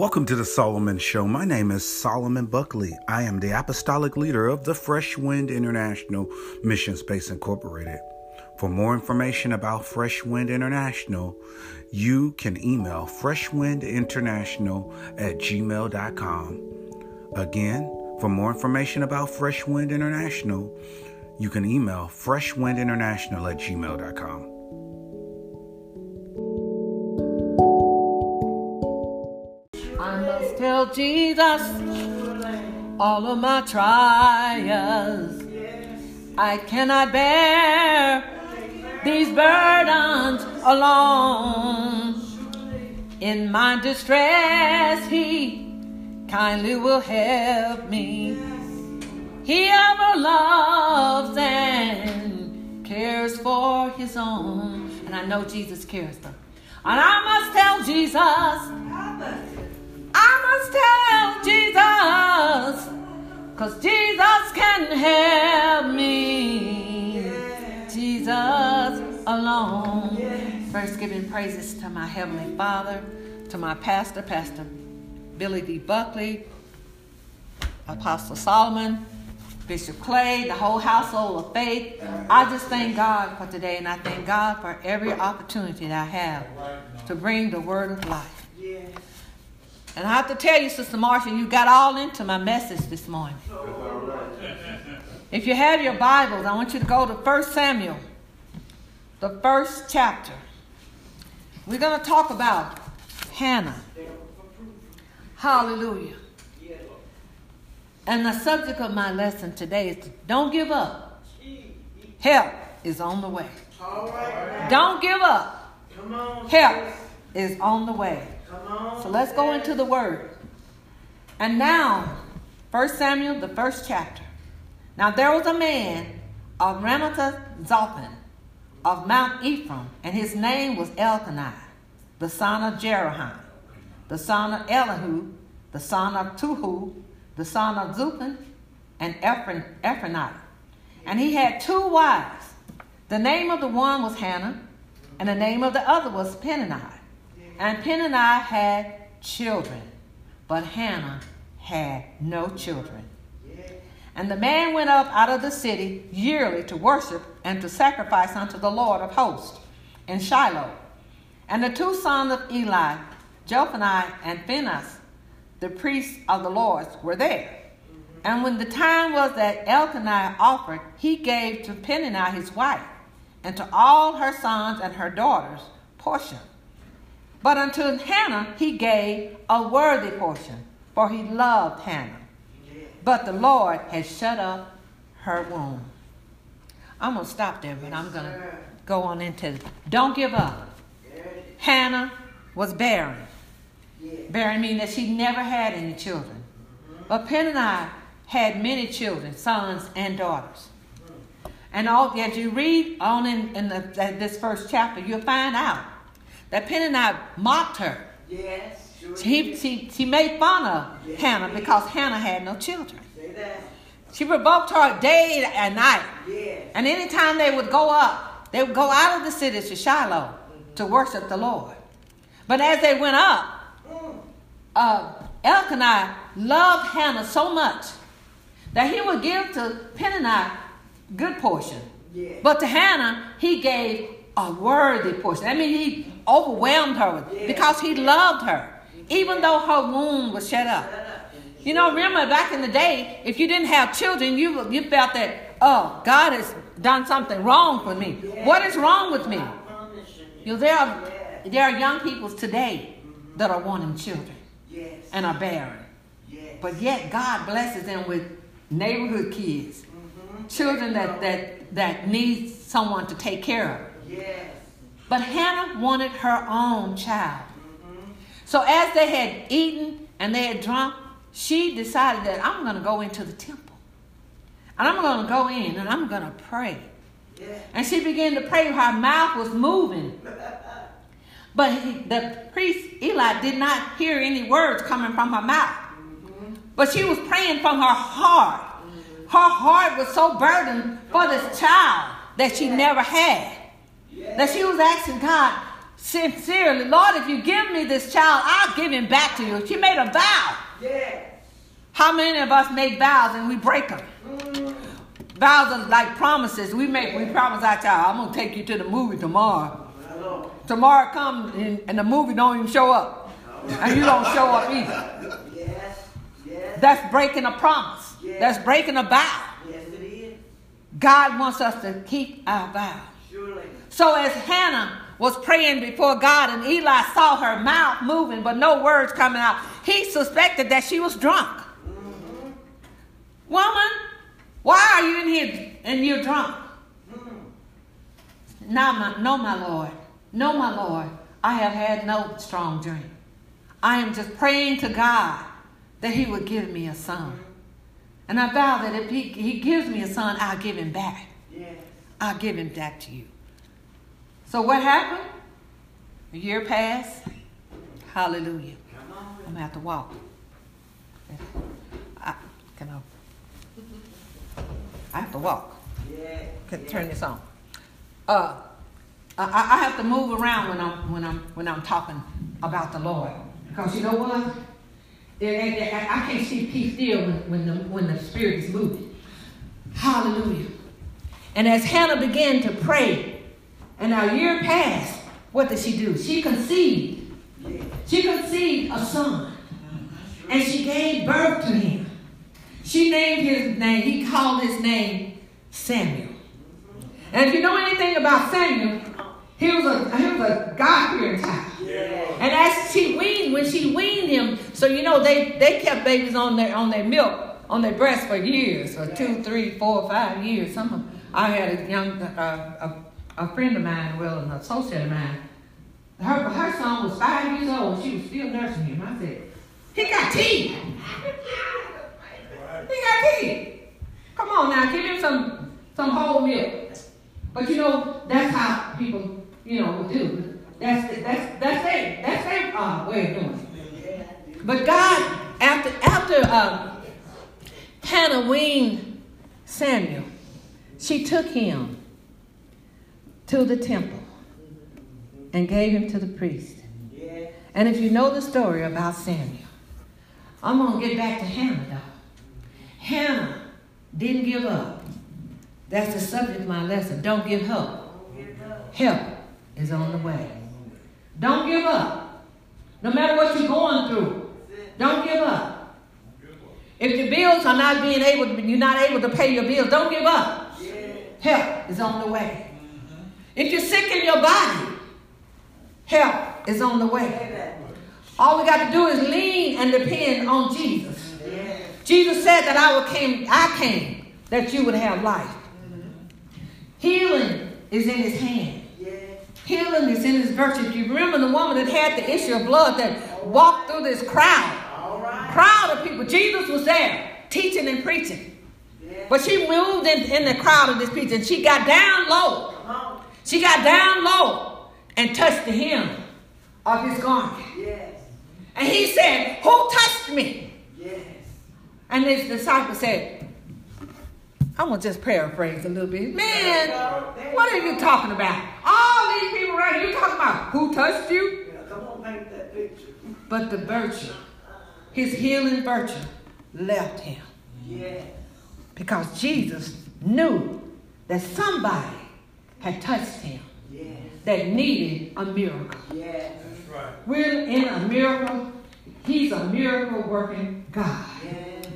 Welcome to the Solomon Show. My name is Solomon Buckley. I am the apostolic leader of the Fresh Wind International Mission Space Incorporated. For more information about Fresh Wind International, you can email freshwindinternational at gmail.com. Again, for more information about Fresh Wind International, you can email freshwindinternational at gmail.com. tell Jesus all of my trials. I cannot bear these burdens alone. In my distress, He kindly will help me. He ever loves and cares for His own. And I know Jesus cares for. And I must tell Jesus. Must tell Jesus, cause Jesus can help me. Jesus alone. First, giving praises to my Heavenly Father, to my pastor, Pastor Billy D. Buckley, Apostle Solomon, Bishop Clay, the whole household of faith. I just thank God for today, and I thank God for every opportunity that I have to bring the word of life. And I have to tell you, Sister Marcia, you got all into my message this morning. If you have your Bibles, I want you to go to 1 Samuel, the first chapter. We're going to talk about Hannah. Hallelujah. And the subject of my lesson today is don't give up. Help is on the way. Don't give up. Help is on the way. So let's go into the word. And now, 1 Samuel, the first chapter. Now there was a man of Ramatha Zophim of Mount Ephraim, and his name was Elkanah, the son of Jeroham, the son of Elihu, the son of Tuhu, the son of Zupan, and Ephron, Ephronite. And he had two wives. The name of the one was Hannah, and the name of the other was Peninnah. And Peninnah had children, but Hannah had no children. And the man went up out of the city yearly to worship and to sacrifice unto the Lord of hosts in Shiloh. And the two sons of Eli, Hophni and Phinehas, the priests of the Lord, were there. And when the time was that Elkanah offered, he gave to Peninnah his wife, and to all her sons and her daughters portion. But unto Hannah he gave a worthy portion, for he loved Hannah. But the Lord had shut up her womb. I'm going to stop there, but I'm going to go on into. Don't give up. Hannah was barren. Barren meaning that she never had any children. But Peninnah had many children, sons and daughters. And all, as you read on in, in the, this first chapter, you'll find out that Peninnah mocked her. Yes, sure. She, she, she made fun of Yes, Hannah because Hannah had no children. Say that. She provoked her day and night. Yes. And anytime they would go up, they would go out of the city to Shiloh to worship the Lord. But as they went up, uh, Elkanah loved Hannah so much that he would give to Peninnah good portion. Yes. But to Hannah, he gave a worthy portion. I mean, he overwhelmed her with- Yes. because he loved her, even though her womb was shut up. You know, remember back in the day, if you didn't have children, you you felt that oh, God has done something wrong for me. What is wrong with me? You know, there are there are young people today that are wanting children Yes. and are barren, Yes. but yet God blesses them with neighborhood kids, Mhm. children that that that need someone to take care of. Yes. But Hannah wanted her own child. So as they had eaten and they had drunk, she decided that I'm going to go into the temple. And I'm going to go in and I'm going to pray. And she began to pray. Her mouth was moving. But he, the priest, Eli, did not hear any words coming from her mouth. Mm-hmm. But she was praying from her heart. Her heart was so burdened for this child that she never had. That she was asking God, sincerely, Lord, if you give me this child, I'll give him back to you. She made a vow. Yes. How many of us make vows and we break them? Mm. Vows are like promises. We make we promise our child, I'm gonna take you to the movie tomorrow. Tomorrow comes and, and the movie don't even show up. And you don't show up either. Yes. Yes. That's breaking a promise. That's breaking a vow. Yes, it is. God wants us to keep our vow. Surely. So as Hannah was praying before God and Eli saw her mouth moving but no words coming out, he suspected that she was drunk. Woman, why are you in here and you're drunk? No, my, no, my Lord. No, my Lord. I have had no strong drink. I am just praying to God that He would give me a son. And I vow that if He, he gives me a son, I'll give him back. Yes. I'll give him back to you. So what happened? A year passed. Hallelujah. I'm gonna have to walk. I, can I? I have to walk. Yes. Can turn this on. Uh, I, I have to move around when I'm when I'm when I'm talking about the Lord because you know what? I can't see peace still when, when the when the Spirit is moving. Hallelujah. And as Hannah began to pray, and now a year passed, what did she do? She conceived. She conceived a son, and she gave birth to him. She named his name. He called his name Samuel. And if you know anything about Samuel, he was a he was a God-fearing child. Yes. And as she weaned, when she weaned him, so you know they they kept babies on their on their milk on their breast for years, for two, three, four, five years. Some of, I had a young uh, a, a friend of mine, well, an associate of mine. Her her son was five years old. She was still nursing him. I said, he got teeth. He got teeth. Come on now, give him some some whole milk. But you know that's how people you know do. That's that's that's their that's their uh, way of doing it. But God, after after uh, Hannah weaned Samuel, she took him to the temple and gave him to the priest. And if you know the story about Samuel, I'm going to get back to Hannah though. Hannah didn't give up. That's the subject of my lesson. Don't give up. Help is on the way. Don't give up. No matter what you're going through, don't give up. If your bills are not being able, to, you're not able to pay your bills, don't give up. Help is on the way. If you're sick in your body, help is on the way. All we got to do is lean and depend on Jesus. Jesus said that I came, I came that you would have life. Healing is in his hand. Healing is in his virtue. If you remember the woman that had the issue of blood that walked through this crowd, crowd of people. Jesus was there teaching and preaching. But she moved in, in the crowd of this preaching. She got down low. She got down low and touched the hem of his garment. Yes. And he said, Who touched me? Yes. And his disciple said, I'm going to just paraphrase a little bit. Man, what are you talking about? All these people right here, you talking about who touched you? Yeah, come on, paint that picture. But the virtue, his healing virtue, left him. Yes. Because Jesus knew that somebody had touched him Yes. that needed a miracle. Yes. We're in a miracle. He's a miracle working God. Yes.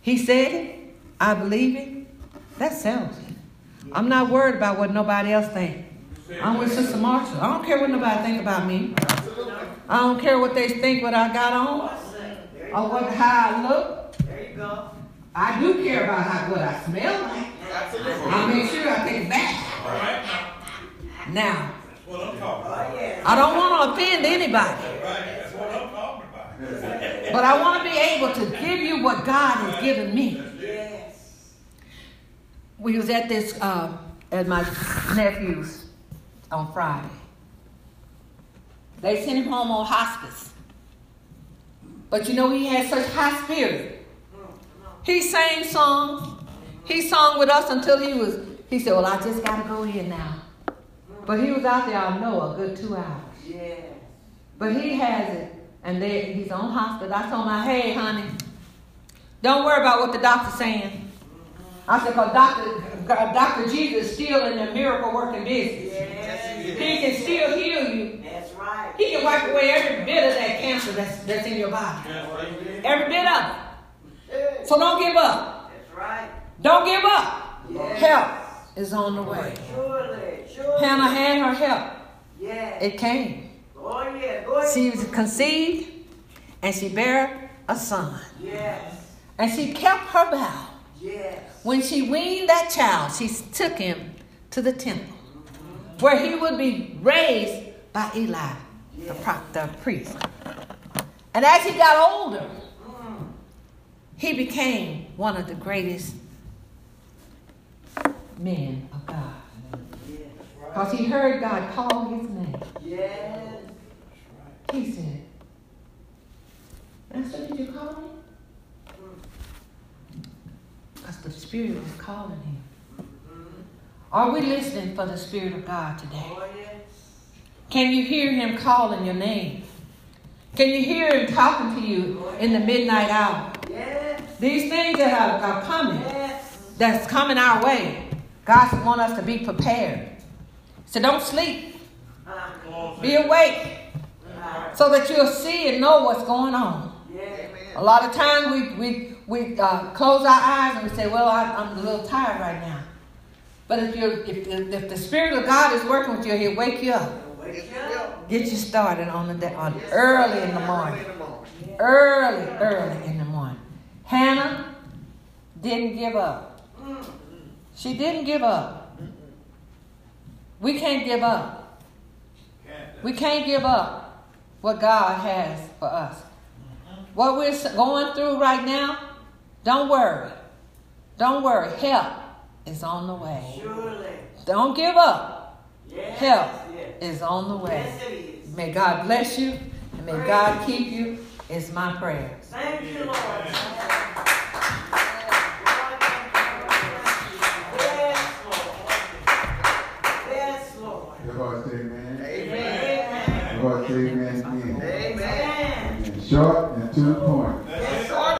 He said it. I believe it. That settles it. I'm not worried about what nobody else thinks. I'm with Sister Marshall. I don't care what nobody think about me. I don't care what they think what I got on There you or what how I look. There you go. I do care about how what I smell like. I make sure I take it back. Now, Oh. I don't want to offend anybody. But I want to be able to give you what God has given me. We was at this um, at my nephew's on Friday. They sent him home on hospice. But you know he had such high spirit. He sang songs. He sung with us until he was. He said, "Well, I just gotta go in now. But he was out there, I know, a good two hours. Yes. But he has it, and they, he's on hospital. I told him, hey, honey, don't worry about what the doctor's saying. Mm-hmm. I said, because Dr. Dr. Jesus is still in the miracle working business. Yes. He he can still heal you. That's right. He can wipe away every bit of that cancer that's, that's in your body. Every bit of it. So don't give up. That's right. Don't give up. Yes. Help is on the way. Surely. Surely. Hannah had her help. Yes. It came. Oh, yeah. Go ahead. She was conceived and she bare a son. Yes. And she kept her vow. Yes. When she weaned that child, she took him to the temple where he would be raised by Eli, the, pro- the priest. And as he got older, he became one of the greatest men. Yes. Because he heard God call his name. Yes. He said, Master, did you call me? Mm. Because the Spirit was calling him. Mm-hmm. Are we listening for the Spirit of God today? Oh, yes. Can you hear him calling your name? Can you hear him talking to you oh, in the midnight hour? Yes. These things that are, are coming, Yes. that's coming our way, God wants us to be prepared. So don't sleep. Be awake so that you'll see and know what's going on. A lot of times we, we, we uh, close our eyes and we say, Well, I, I'm a little tired right now. But if, you if, if, the Spirit of God is working with you, He'll wake you up, up. get you started on the day, on early in the morning. Early, early in the morning. Hannah didn't give up. She didn't give up. We can't give up. We can't give up what God has for us. What we're going through right now, don't worry. Don't worry. Help is on the way. Surely. Don't give up. Yes. Help Yes. is on the way. Yes, it is. May God bless you and may God keep you is my prayer. Thank you, Lord. Short and to the point.